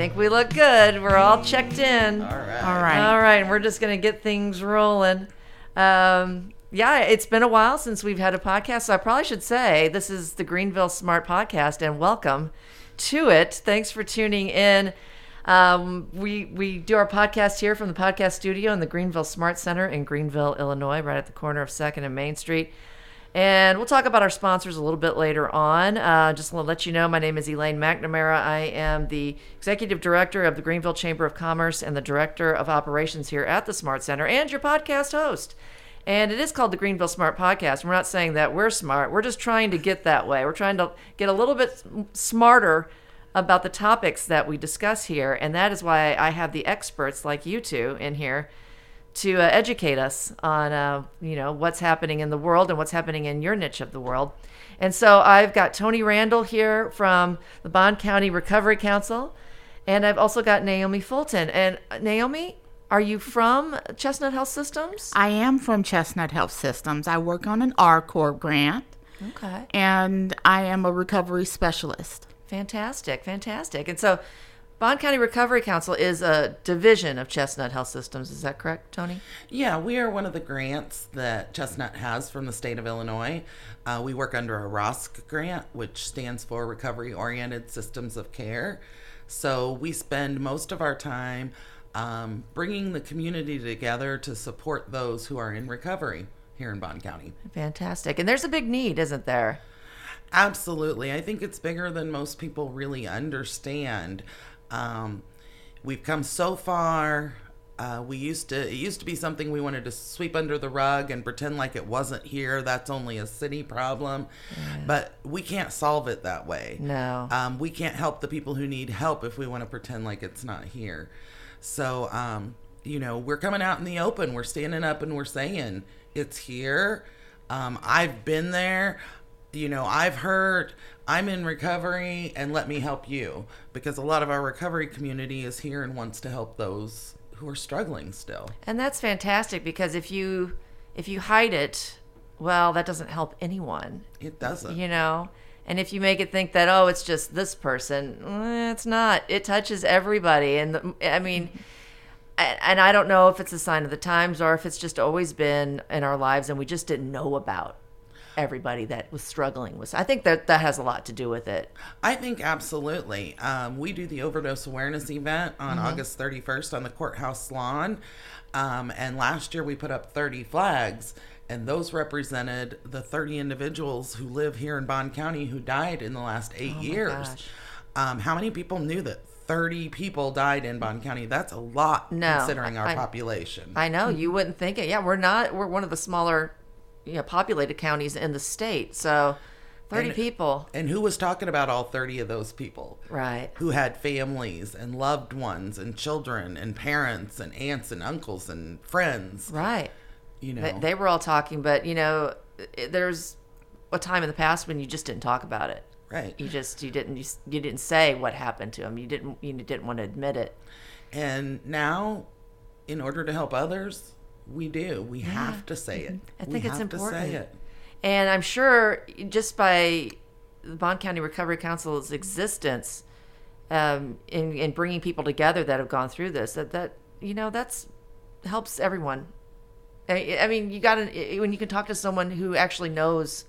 I think we look good. We're all checked in. All right. All right. All right, we're just going to get things rolling. Um, yeah, it's been a while since we've had a podcast, so I probably should say this is the Greenville Smart Podcast, and welcome to it. Thanks for tuning in. Um, we we do our podcast here from the podcast studio in the Greenville Smart Center in Greenville, Illinois, right at the corner of Second and Main Street. And we'll talk about our sponsors a little bit later on. Uh, just want to let you know, my name is Elaine McNamara. I am the executive director of the Greenville Chamber of Commerce and the director of operations here at the Smart Center, and your podcast host. And it is called the Greenville Smart Podcast. We're not saying that we're smart. We're just trying to get that way. We're trying to get a little bit smarter about the topics that we discuss here. And that is why I have the experts like you two in here to uh, educate us on uh, you know what's happening in the world and what's happening in your niche of the world. And so I've got Toni Randall here from the Bond County Recovery Council, and I've also got Naomi Fulton. And uh, Naomi, are you from Chestnut Health Systems? I am from Chestnut Health Systems. I work on an RCORP grant, Okay, and I am a recovery specialist. fantastic, fantastic. And so. Bond County Recovery Council is a division of Chestnut Health Systems. Is that correct, Toni? Yeah, we are one of the grants that Chestnut has from the state of Illinois. Uh, we work under a ROSC grant, which stands for Recovery Oriented Systems of Care. So we spend most of our time um, bringing the community together to support those who are in recovery here in Bond County. Fantastic. And there's a big need, isn't there? Absolutely. I think it's bigger than most people really understand. Um, we've come so far. Uh, we used to, it used to be something we wanted to sweep under the rug and pretend like it wasn't here. That's only a city problem. But we can't solve it that way. No. Um, we can't help the people who need help if we want to pretend like it's not here. So, um, you know, we're coming out in the open. We're standing up and we're saying it's here. Um, I've been there. You know, I've heard I'm in recovery and let me help you because a lot of our recovery community is here and wants to help those who are struggling still. And that's fantastic because if you if you hide it, well, that doesn't help anyone, It doesn't. you know. And if you make it think that oh, it's just this person, eh, it's not. It touches everybody, and the, I mean, and I don't know if it's a sign of the times or if it's just always been in our lives, and we just didn't know about everybody that was struggling with. I think that that has a lot to do with it. I think absolutely. Um, we do the overdose awareness event on August 31st on the courthouse lawn. Um, and last year we put up 30 flags, and those represented the 30 individuals who live here in Bond County who died in the last eight years. Um, how many people knew that 30 people died in Bond County? That's a lot No, considering our I- population. I know you wouldn't think it. Yeah, we're not. We're one of the smaller, you know, populated counties in the state. So, thirty And- people. and who was talking about all 30 of those people? Right. who had families and loved ones and children and parents and aunts and uncles and friends. Right. You know, They, they were all talking, but you know, it- there's a time in the past when you just didn't talk about it. right? You just you didn't you, you didn't say what happened to them. You didn't you didn't want to admit it. And now, in order to help others, we do. We have to say it. I We think it's have to important. say it. And I'm sure just by the Bond County Recovery Council's existence um, in, in bringing people together that have gone through this, that, that you know, that's helps everyone. I, I mean, you got to, when you can talk to someone who actually knows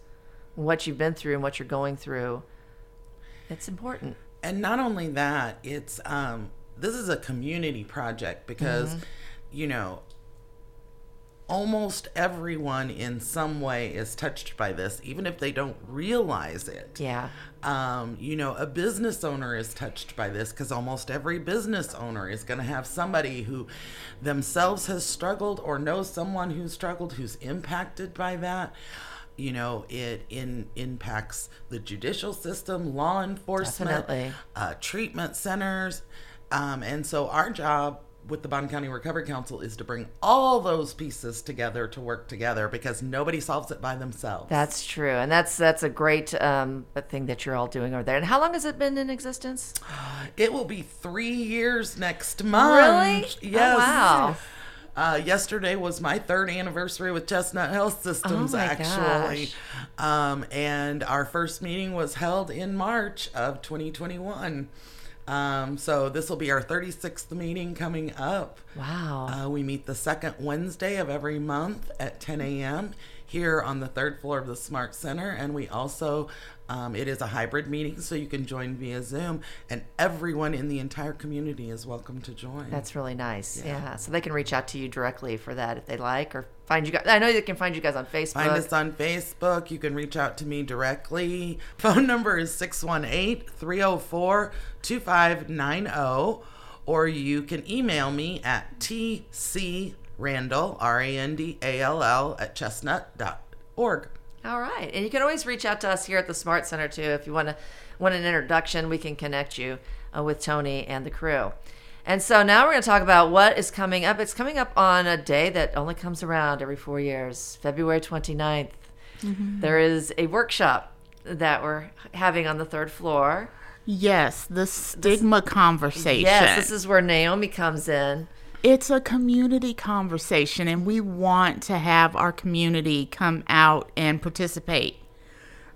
what you've been through and what you're going through, it's important. And not only that, it's um, this is a community project because, Mm-hmm. you know, almost everyone in some way is touched by this, even if they don't realize it. Yeah. Um, you know, a business owner is touched by this because almost every business owner is going to have somebody who themselves has struggled or knows someone who's struggled who's impacted by that. You know, it in impacts the judicial system, law enforcement, uh, treatment centers, um, and so our job with the Bond County Recovery Council is to bring all those pieces together to work together because nobody solves it by themselves. That's true, and that's that's a great um, thing that you're all doing over there. And how long has it been in existence? It will be three years next month. Really? Yes. Oh, wow. Uh, yesterday was my third anniversary with Chestnut Health Systems, Oh, actually. Um, and our first meeting was held in March of 2021. Um, so this will be our 36th meeting coming up. Wow. Uh, we meet the second Wednesday of every month at 10 a.m. here on the third floor of the Smart Center. And we also, um, it is a hybrid meeting, so you can join via Zoom. And everyone in the entire community is welcome to join. That's really nice. Yeah. So they can reach out to you directly for that if they like, or find you guys. I know they can find you guys on Facebook. Find us on Facebook. You can reach out to me directly. Phone number is 618 304 2590. Or you can email me at tcrandall, R A N D A L L, at chestnut.org. All right, and you can always reach out to us here at the Smart Center too if you want to want an introduction. We can connect you uh, with Toni and the crew. And so now we're going to talk about what is coming up. It's coming up on a day that only comes around every four years, February 29th. There is a workshop that we're having on the third floor. Yes, the stigma conversation. Yes, this is where Naomi comes in. It's a community conversation, and we want to have our community come out and participate.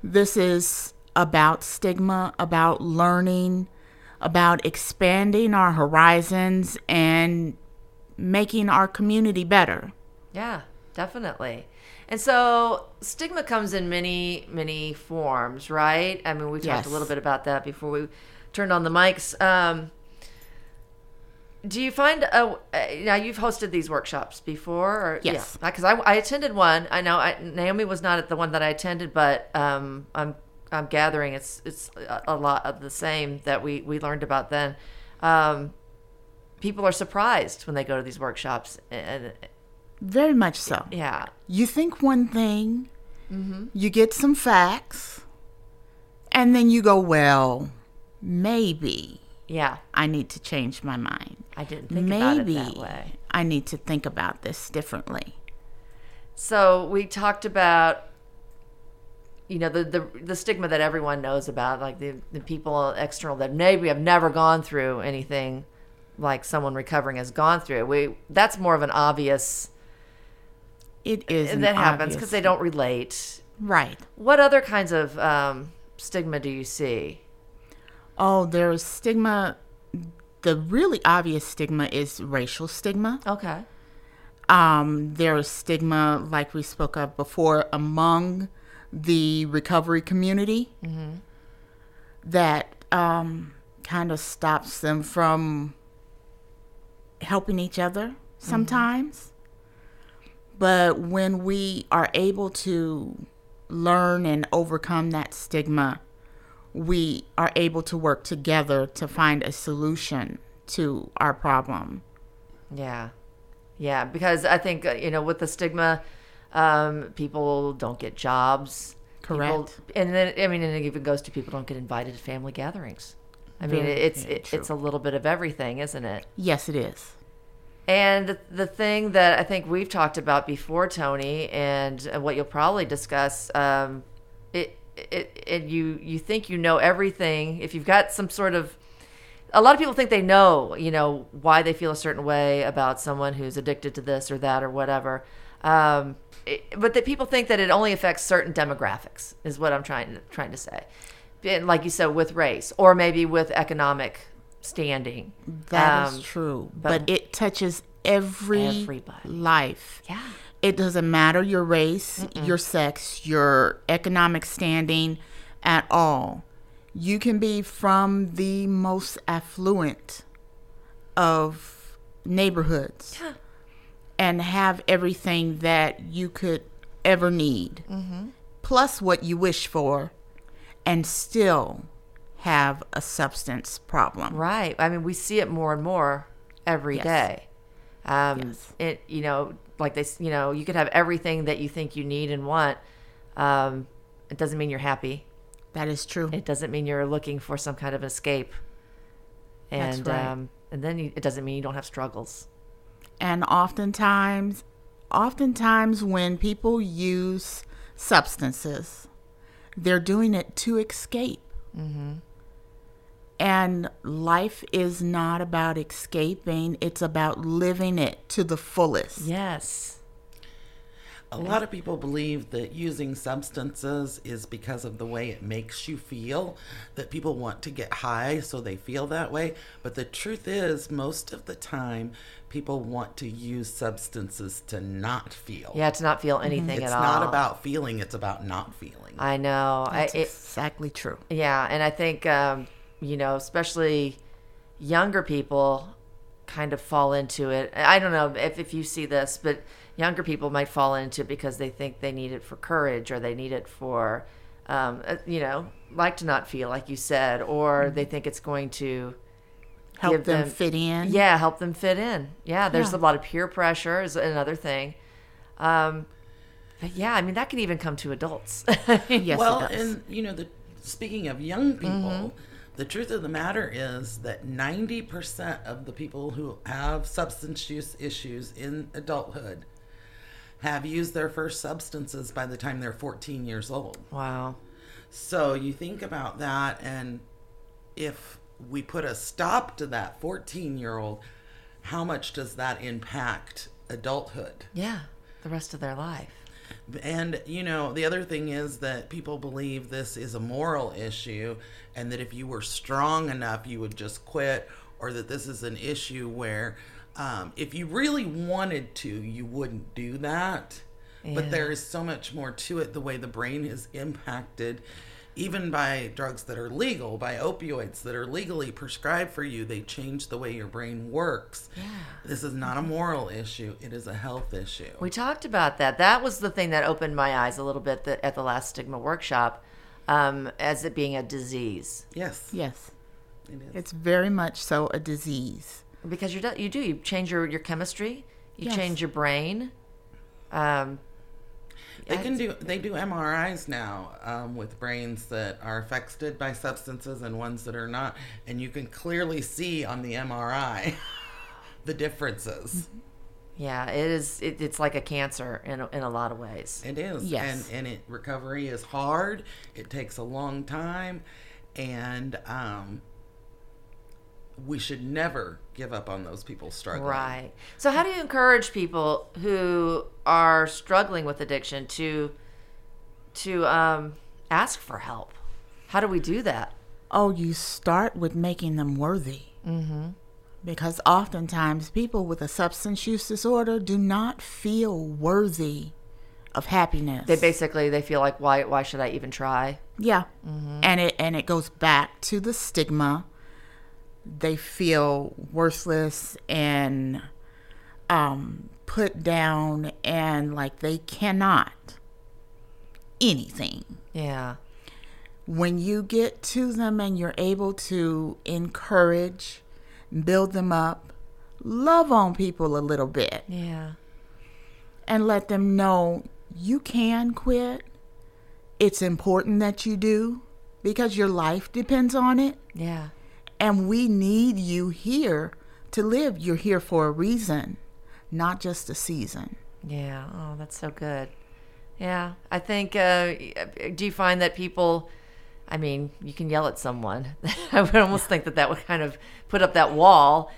This is about stigma, about learning, about expanding our horizons and making our community better. Yeah, definitely. And so stigma comes in many, many forms, right? I mean, we talked Yes. a little bit about that before we turned on the mics. Um, do you find a, uh, now you've hosted these workshops before? Or, Yes. Because I, I attended one. I know I, Naomi was not at the one that I attended, but um, I'm I'm gathering it's it's a, lot of the same that we we learned about then. Um, people are surprised when they go to these workshops, and Very much so. yeah, You think one thing, you get some facts, and then you go, well, maybe yeah. I need to change my mind. I didn't think about it maybe that way. I need to think about this differently. So we talked about, you know, the the, the stigma that everyone knows about, like the, the people external that maybe have never gone through anything like someone recovering has gone through. We that's more of an obvious It is and that happens because they don't relate. right. What other kinds of um, stigma do you see? Oh, there's stigma. The really obvious stigma is racial stigma. Okay. Um, there's stigma, like we spoke of before, among the recovery community that um, kind of stops them from helping each other sometimes. But when we are able to learn and overcome that stigma, we are able to work together to find a solution to our problem. Yeah. Yeah, because I think uh, you know with the stigma um, people don't get jobs. People- Correct. and then I mean, and it even goes to people don't get invited to family gatherings. I mean, Very, it's it, it's a little bit of everything, isn't it? Yes, it is. And the, the thing that I think we've talked about before, Toni, and uh, what you'll probably discuss, um, it, it, it you you think you know everything. If you've got some sort of, a lot of people think they know, you know, why they feel a certain way about someone who's addicted to this or that or whatever. Um, it, but that people think that it only affects certain demographics is what I'm trying to trying to say. And like you said, with race or maybe with economic standing. That is Um, true. but- But, it touches every Everybody. life. Yeah. It doesn't matter your race, your sex, your economic standing at all. You can be from the most affluent of neighborhoods Yeah. and have everything that you could ever need, plus what you wish for, and still have a substance problem. Right. I mean, we see it more and more every Yes. day. Um, Yes. It, you know, like they, you know, you could have everything that you think you need and want. Um, it doesn't mean you're happy. That is true. It doesn't mean you're looking for some kind of escape. That's And right. um, and then you, it doesn't mean you don't have struggles. And oftentimes, oftentimes when people use substances, they're doing it to escape. And life is not about escaping, it's about living it to the fullest. Yes. A lot of people believe that using substances is because of the way it makes you feel, that people want to get high so they feel that way. But the truth is, most of the time, people want to use substances to not feel. Yeah, to not feel anything It's at all. not about feeling, it's about not feeling. I know. I, That's it, exactly true. Yeah, and I think um, you know, especially younger people kind of fall into it. I don't know if, if you see this, but younger people might fall into it because they think they need it for courage or they need it for, um, uh, you know, like to not feel, like you said, or they think it's going to Help give them, fit in. Yeah, help them fit in. Yeah, there's Yeah. a lot of peer pressure is another thing. Um, but yeah, I mean that can even come to adults. Yes, well, it does. and you know, the speaking of young people, Mm-hmm. The truth of the matter is that 90% of the people who have substance use issues in adulthood have used their first substances by the time they're 14 years old. wow. So you think about that, and if we put a stop to that 14 year old, how much does that impact adulthood? Yeah, the rest of their life. And, you know, the other thing is that people believe this is a moral issue and that if you were strong enough, you would just quit, or that this is an issue where um, if you really wanted to, you wouldn't do that. Yeah. But there is so much more to it the way the brain is impacted. Even by drugs that are legal, by opioids that are legally prescribed for you, they change the way your brain works. Yeah. This is not a moral issue, it is a health issue. We talked about that. That was the thing that opened my eyes a little bit that, at the last stigma workshop, um, as it being a disease. yes, Yes. it is. It's very much so a disease. Because you do, you do you change your, your chemistry, you Yes. change your brain. Um, They can do they do MRIs now um, with brains that are affected by substances and ones that are not, and you can clearly see on the MRI the differences. yeah, it is. It, it's like a cancer in a, in a lot of ways. It is, Yes. and and it recovery is hard. It takes a long time, and um, we should never give up on those people struggling. Right. So, how do you encourage people who are struggling with addiction to to um, ask for help? How do we do that? Oh, you start with making them worthy. Mm-hmm. Because oftentimes people with a substance use disorder do not feel worthy of happiness. They basically they feel like why why should I even try? Yeah. And it and it goes back to the stigma. They feel worthless and um put down and like they cannot anything. Yeah. When you get to them and you're able to encourage, build them up, love on people a little bit Yeah. and let them know you can quit. It's important that you do because your life depends on it. Yeah. And we need you here to live. You're here for a reason, not just a season. Yeah. Oh, that's so good. Yeah. I think. Uh, do you find that people? I mean, you can yell at someone. I would almost think that that would kind of put up that wall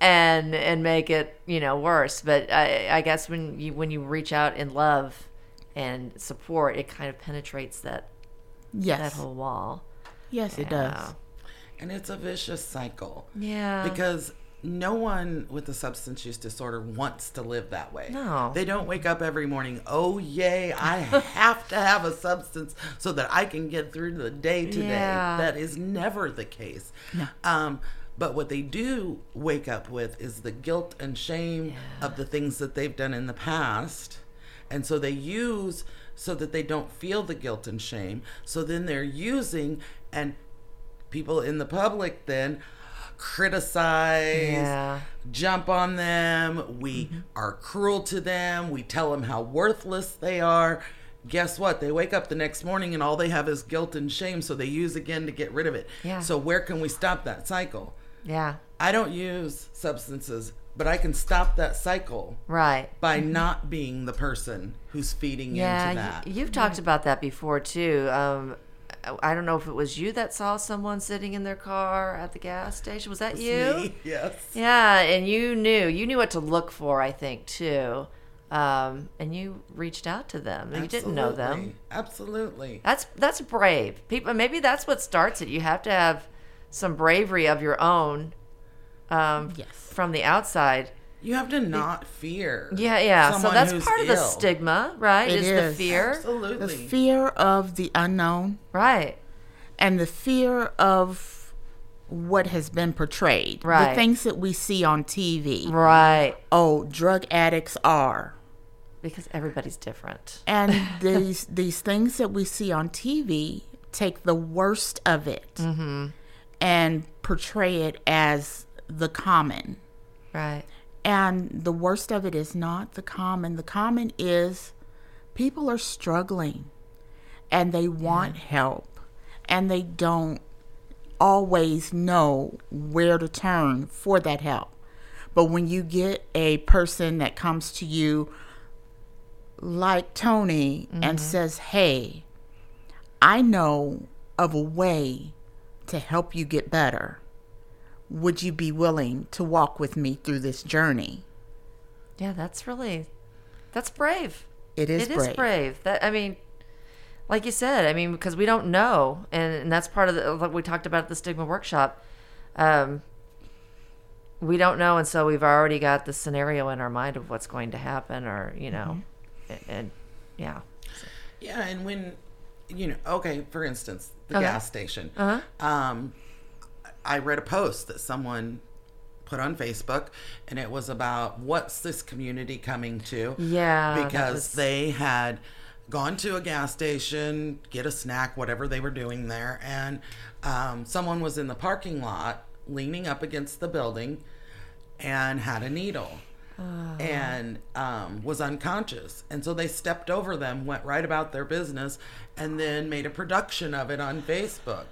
and and make it you know worse. But I, I guess when you when you reach out in love and support, it kind of penetrates that Yes. that whole wall. yes, it does. And it's a vicious cycle. Yeah. because no one with a substance use disorder wants to live that way. No. They don't wake up every morning, oh, yay, I have to have a substance so that I can get through the day today. Yeah. That is never the case. Um, but what they do wake up with is the guilt and shame of the things that they've done in the past. And so they use so that they don't feel the guilt and shame. So then they're using, and people in the public then criticize, Yeah. jump on them. We are cruel to them. We tell them how worthless they are. Guess what? They wake up the next morning and all they have is guilt and shame, so they use again to get rid of it. Yeah. So, where can we stop that cycle? Yeah. I don't use substances, but I can stop that cycle Right. by not being the person who's feeding Yeah, into y- that. you've talked about that before too. Um, I- I don't know if it was you that saw someone sitting in their car at the gas station. Was that you? Me? Yes. Yeah, and you knew you knew what to look for. I think too. um, and you reached out to them. You didn't know them. Absolutely. That's that's brave. People maybe that's what starts it. You have to have some bravery of your own um, Yes. from the outside. You have to not fear. Yeah, yeah. So that's who's part of the stigma, right? It is the is. fear, The fear of the unknown right? and the fear of what has been portrayed. Right. The things that we see on TV. Right. Oh, drug addicts are. Because everybody's different. And these these things that we see on TV take the worst of it mm-hmm. and portray it as the common. Right. And the worst of it is not the common. The common is people are struggling and they want help and they don't always know where to turn for that help. But when you get a person that comes to you like Toni and mm-hmm. says, Hey, I know of a way to help you get better would you be willing to walk with me through this journey? Yeah, that's really that's brave. It is It is brave. brave. That I mean, like you said, I mean, because we don't know, and, and that's part of the like we talked about at the stigma workshop. Um, we don't know, and so we've already got the scenario in our mind of what's going to happen, or you know, Mm-hmm. and, and yeah, Yeah, and when you know, okay, for instance, the Okay. gas station. Uh-huh. Um, I read a post that someone put on Facebook, and it was about what's this community coming to? Yeah, because was- they had gone to a gas station, get a snack, whatever they were doing there, and um, someone was in the parking lot leaning up against the building and had a needle and um, was unconscious. And so they stepped over them, went right about their business, and then made a production of it on Facebook.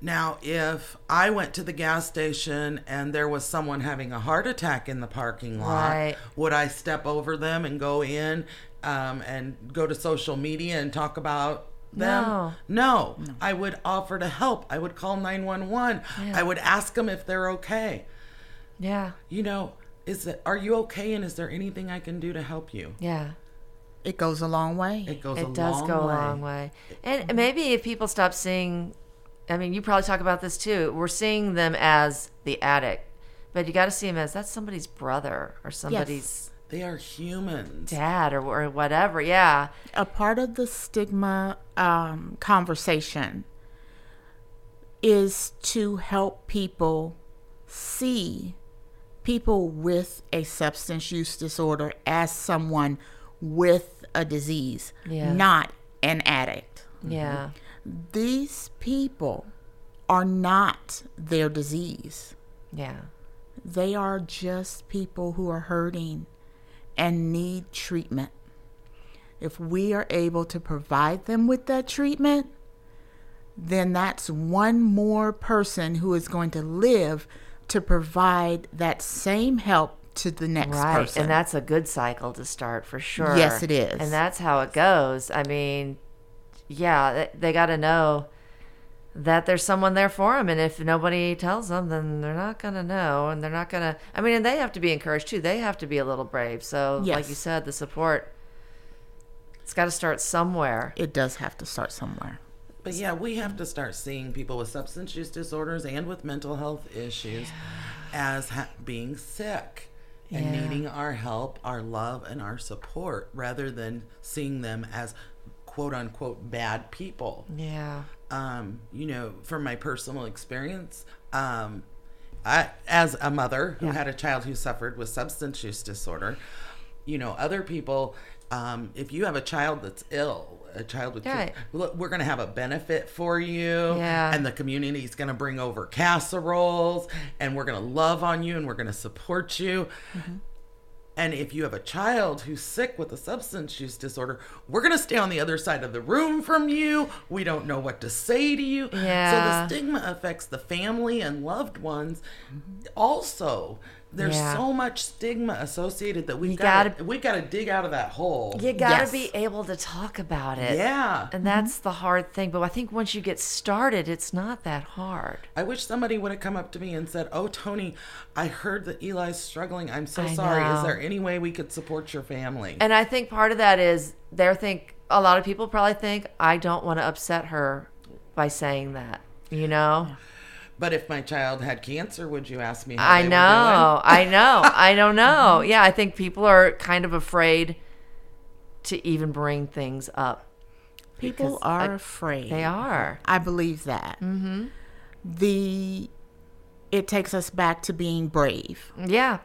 Now, if I went to the gas station and there was someone having a heart attack in the parking lot, Right. would I step over them and go in um, and go to social media and talk about them? No. No. I would offer to help. I would call 911. Yeah. I would ask them if they're okay. yeah, You know, is it, are you okay and is there anything I can do to help you? yeah. It goes a long way. It goes It does long go way. a long way. And maybe if people stop seeing, I mean, you probably talk about this too. We're seeing them as the addict, but you got to see them as that's somebody's brother or somebody's They are humans. dad or, or whatever. Yeah. a part of the stigma um, conversation is to help people see people with a substance use disorder as someone with a disease, Yeah. not an addict. Yeah. These people are not their disease. Yeah. They are just people who are hurting and need treatment. If we are able to provide them with that treatment, then that's one more person who is going to live to provide that same help to the next Right. person. And that's a good cycle to start for sure. Yes, it is. And that's how it goes. I mean, yeah, they, they got to know that there's someone there for them. And if nobody tells them, then they're not going to know. And they're not going to, I mean, and they have to be encouraged too. They have to be a little brave. So, like you said, the support, it's got to start somewhere. it does have to start somewhere. But yeah, we have to start seeing people with substance use disorders and with mental health issues as ha- being sick and Yeah. needing our help, our love, and our support rather than seeing them as quote unquote bad people. Yeah. Um, you know, from my personal experience, um, I, as a mother who Yeah. had a child who suffered with substance use disorder, you know, other people, um, if you have a child that's ill, a child with, Right. look, we're going to have a benefit for you, Yeah. and the community is going to bring over casseroles, and we're going to love on you, and we're going to support you. Mm-hmm. And if you have a child who's sick with a substance use disorder, we're going to stay on the other side of the room from you. We don't know what to say to you. Yeah. So the stigma affects the family and loved ones also there's Yeah. so much stigma associated that we've got gotta- to we got to dig out of that hole. You got to Yes. be able to talk about it. Yeah. And that's the hard thing. But I think once you get started, it's not that hard. I wish somebody would have come up to me and said, "Oh, Toni, I heard that Eli's struggling. I'm so I sorry. Is there any way we could support your family?" And I think part of that is they think a lot of people probably think I don't want to upset her by saying that. You know, But if my child had cancer, would you ask me? How I they were know, I know, I don't know. Yeah, I think people are kind of afraid to even bring things up. People Because are I- afraid. They are. I believe that. Mm-hmm. The it takes us back to being brave. Yeah,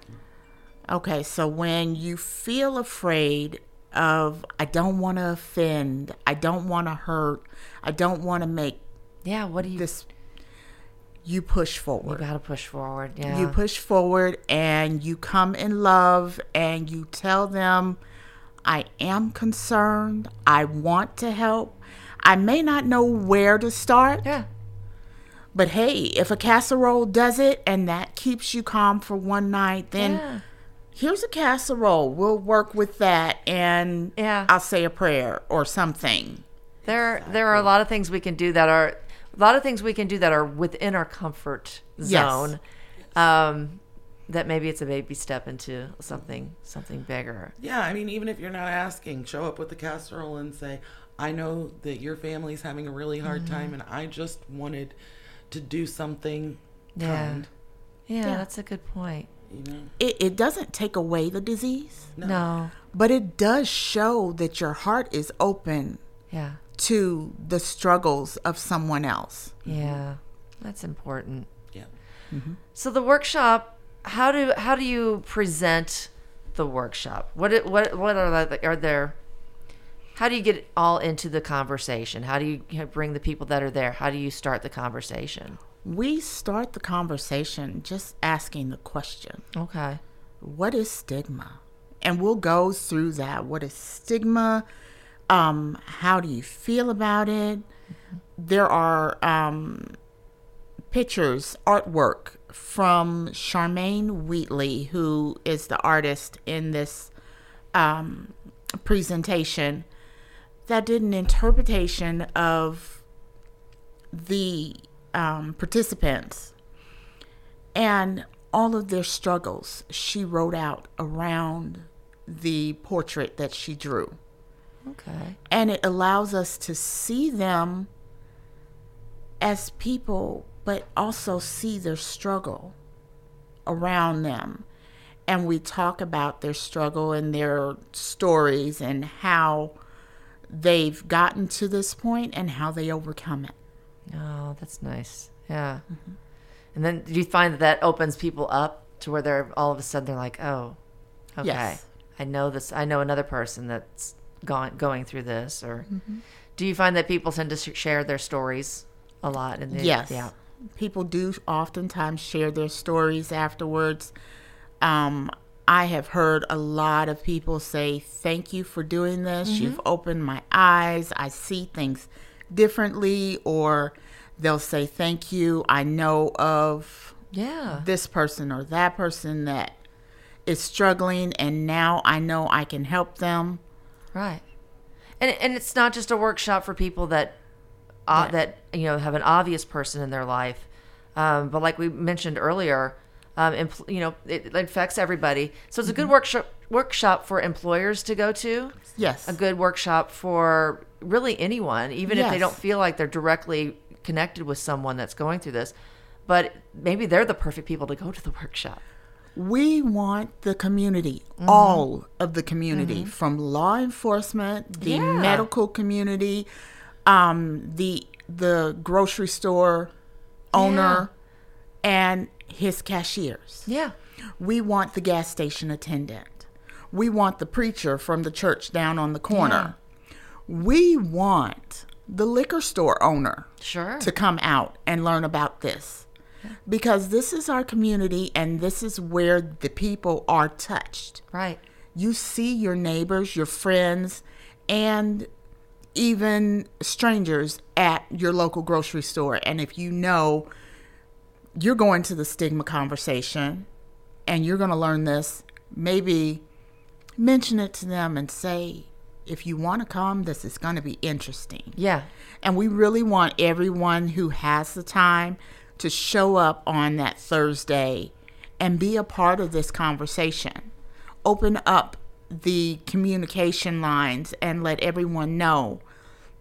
Okay, so when you feel afraid of, I don't want to offend, I don't want to hurt, I don't want to make yeah. What do you? this, you push forward. you got to push forward. Yeah. You push forward and you come in love and you tell them, I am concerned, I want to help. I may not know where to start, yeah. but hey, if a casserole does it and that keeps you calm for one night, then yeah. here's a casserole. We'll work with that and Yeah. I'll say a prayer or something. There, there are a lot of things we can do that are a lot of things we can do that are within our comfort Yes. zone. Um, that maybe it's a baby step into something, something bigger. Yeah, I mean, even if you're not asking, show up with the casserole and say, I know that your family's having a really hard Mm-hmm. time, and I just wanted to do something Yeah. kind. Yeah, Yeah. that's a good point. You know? It, it doesn't take away the disease, No. but it does show that your heart is open Yeah. To the struggles of someone else. Yeah. That's important. Yeah. Mm-hmm. So the workshop, how do how do you present the workshop? What what what are the, are there? How do you get all into the conversation? How do you you bring the people that are there? How do you start the conversation? We start the conversation just asking the question, Okay. what is stigma? And we'll go through that. What is stigma? Um, how do you feel about it? There are um, pictures, artwork from Charmaine Wheatley, who is the artist in this um, presentation, that did an interpretation of the um, participants and all of their struggles she wrote out around the portrait that she drew. Okay. And it allows us to see them as people, but also see their struggle around them. And we talk about their struggle and their stories and how they've gotten to this point and how they overcome it. Oh, that's nice. Yeah. Mm-hmm. And then do you find that that opens people up to where they're all of a sudden they're like, oh, okay, Yes. I know this. I know another person that's going going through this. Or Mm-hmm. do you find that people tend to sh- share their stories a lot? And Yes. Yeah. People do oftentimes share their stories afterwards. Um, I have heard a lot of people say, Thank you for doing this. You've opened my eyes. I see things differently. Or they'll say, Thank you. I know of Yeah. this person or that person that is struggling, and now I know I can help them. Right. And and it's not just a workshop for people that uh, Yeah. that you know have an obvious person in their life, um, but like we mentioned earlier, um, empl- you know it, affects everybody. So it's a Mm-hmm. good workshop workshop for employers to go to. Yes. A good workshop for really anyone, even if they don't feel like they're directly connected with someone that's going through this. But maybe they're the perfect people to go to the workshop. We want the community, Mm-hmm. all of the community, from law enforcement, the Yeah. medical community, um, the the grocery store owner, and his cashiers. Yeah. We want the gas station attendant. We want the preacher from the church down on the corner. We want the liquor store owner Sure. to come out and learn about this because this is our community and this is where the people are touched. right. You see your neighbors, your friends, and even strangers at your local grocery store. And if you know you're going to the stigma conversation and you're going to learn this, maybe mention it to them and say, if you want to come, this is going to be interesting. Yeah. And we really want everyone who has the time to show up on that Thursday and be a part of this conversation. Open up the communication lines and let everyone know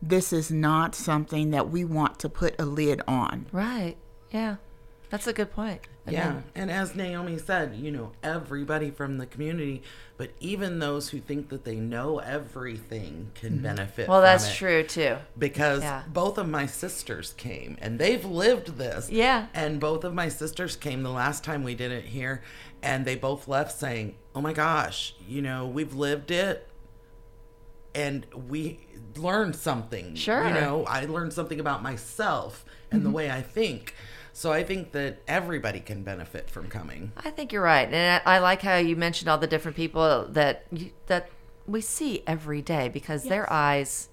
this is not something that we want to put a lid on. Right. Yeah. That's a good point. I Yeah, mean, and as Naomi said, you know, everybody from the community, but even those who think that they know everything can benefit. well, that's true too. Because Yeah. both of my sisters came and they've lived this. Yeah. And both of my sisters came the last time we did it here and they both left saying, "Oh my gosh, you know, we've lived it and we learned something. Sure. Mm-hmm. You know, I learned something about myself and the way I think." So I think that everybody can benefit from coming. I think you're right, and I, I like how you mentioned all the different people that you, that we see every day because their eyes,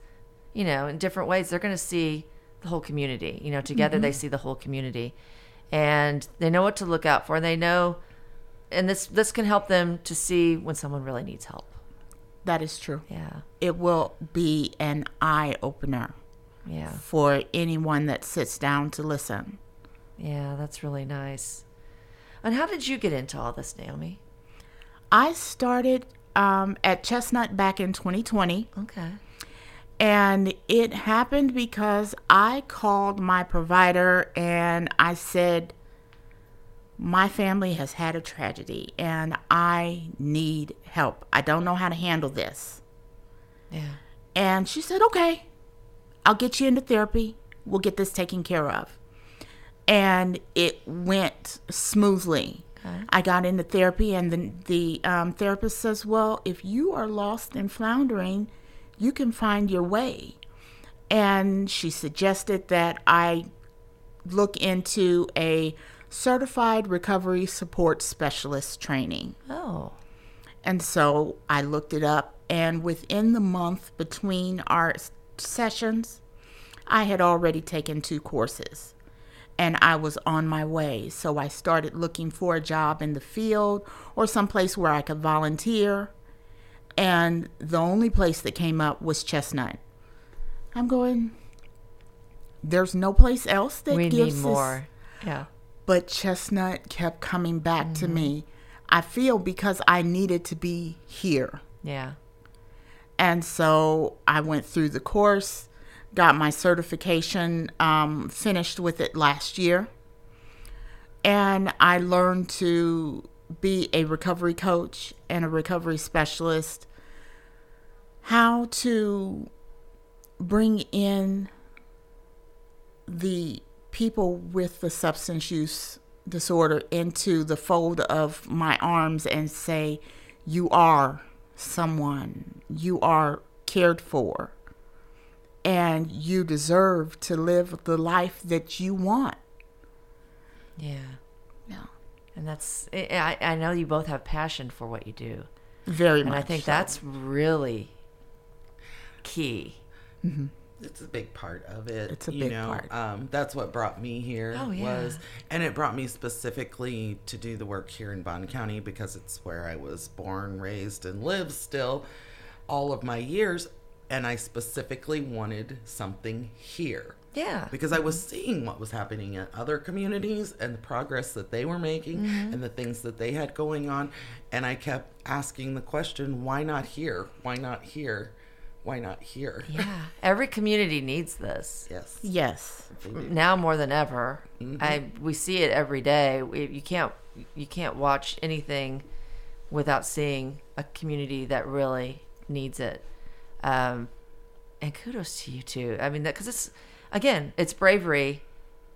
you know, in different ways, they're going to see the whole community. You know, together they mm-hmm. see the whole community, and they know what to look out for. And they know, and this this can help them to see when someone really needs help. That is true. Yeah, It will be an eye opener yeah, for anyone that sits down to listen. Yeah. That's really nice. And how did you get into all this, Naomi? I started um, at Chestnut back in 2020. Okay. And it happened because I called my provider and I said, My family has had a tragedy and I need help. I don't know how to handle this. Yeah. And she said, Okay, I'll get you into therapy. We'll get this taken care of. And it went smoothly. I got into therapy, and the, the um, therapist says, Well, if you are lost and floundering, you can find your way. And she suggested that I look into a certified recovery support specialist training. Oh. And so I looked it up, and within the month between our sessions, I had already taken two courses and I was on my way. So I started looking for a job in the field or someplace where I could volunteer. And the only place that came up was Chestnut. I'm going, there's no place else that we gives need more. Yeah. but Chestnut kept coming back to me. Mm-hmm. I feel because I needed to be here. Yeah. And so I went through the course, got my certification, um, finished with it last year. And I learned to be a recovery coach and a recovery specialist, how to bring in the people with the substance use disorder into the fold of my arms and say, You are someone, you are cared for, and you deserve to live the life that you want. Yeah. Yeah. And that's, I, I know you both have passion for what you do. Very And much. And I think so. that's really key. It's a big part of it. It's a you big know, part. Um, that's what brought me here. Oh, yeah. Was and it brought me specifically to do the work here in Bond County because it's where I was born, raised, and live still all of my years. And I specifically wanted something here Yeah. because I was seeing what was happening in other communities and the progress that they were making Mm-hmm. and the things that they had going on. And I kept asking the question, why not here? Why not here? Why not here? Yeah. Every community needs this. Yes. Yes. Now more than ever. I we see it every day. We, you can't you can't watch anything without seeing a community that really needs it. Um, and kudos to you too. I mean, that because it's again, it's bravery,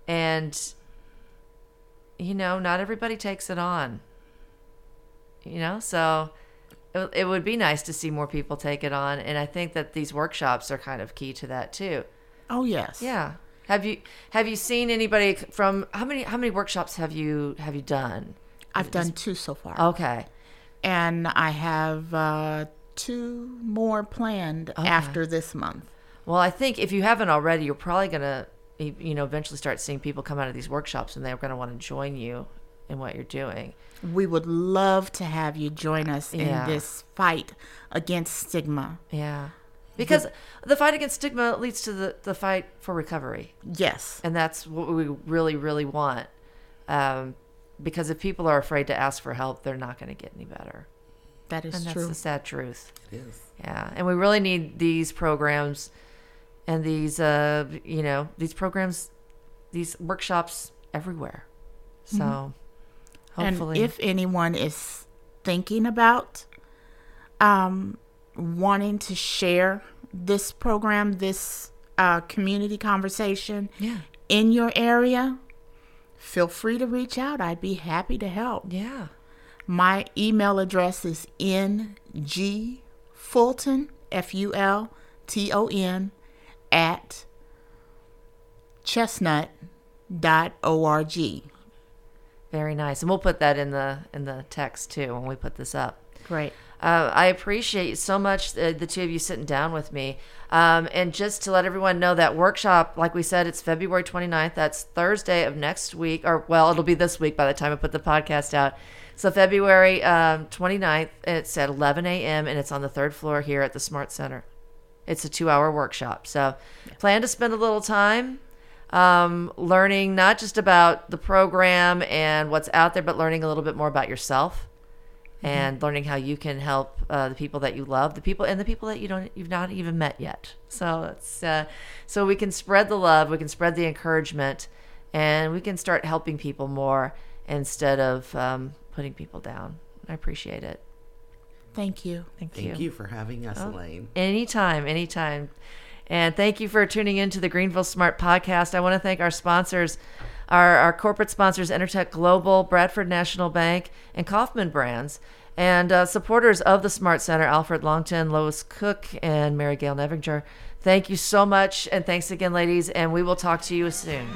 and you know, not everybody takes it on. You know, so it, it would be nice to see more people take it on, and I think that these workshops are kind of key to that too. Oh yes. Yeah. Have you have you seen anybody from how many how many workshops have you have you done? I've done two so far. Okay. And I have uh, two more planned after this month. Well, I think if you haven't already, you're probably gonna you know eventually start seeing people come out of these workshops and they're gonna want to join you in what you're doing. We would love to have you join us Yeah. in this fight against stigma. Yeah. Because the fight against stigma leads to the, the fight for recovery. Yes. And that's what we really, really want. Um, because if people are afraid to ask for help, they're not going to get any better. That is And that's true. the sad truth. It is. Yeah. And we really need these programs and these, uh, you know, these programs, these workshops everywhere. So hopefully. And if anyone is thinking about um, wanting to share this program, this uh, community conversation yeah. in your area, feel free to reach out. I'd be happy to help. Yeah. My email address is ngfulton, F U L T O N, at chestnut.org. Very nice. And we'll put that in the in the text too when we put this up. Great. Uh, I appreciate so much uh, the two of you sitting down with me. Um, and just to let everyone know that workshop, like we said, it's February 29th. That's Thursday of next week, or well, it'll be this week by the time I put the podcast out. So February um, 29th, it's at 11 a.m. and it's on the third floor here at the Smart Center. It's a two-hour workshop. So plan to spend a little time um, learning not just about the program and what's out there, but learning a little bit more about yourself and learning how you can help uh, the people that you love, the people and the people that you don't you've not even met yet. So it's uh, so we can spread the love, we can spread the encouragement, and we can start helping people more instead of um, putting people down. I appreciate it. Thank you. Thank, Thank you for having us, Elaine. Anytime, anytime. And thank you for tuning in to the Greenville Smart Podcast. I want to thank our sponsors, our, our corporate sponsors, Intertech Global, Bradford National Bank, and Kaufman Brands, and uh, supporters of the Smart Center, Alfred Longton, Lois Cook, and Mary Gail Nevinger. Thank you so much. And thanks again, ladies. And we will talk to you soon.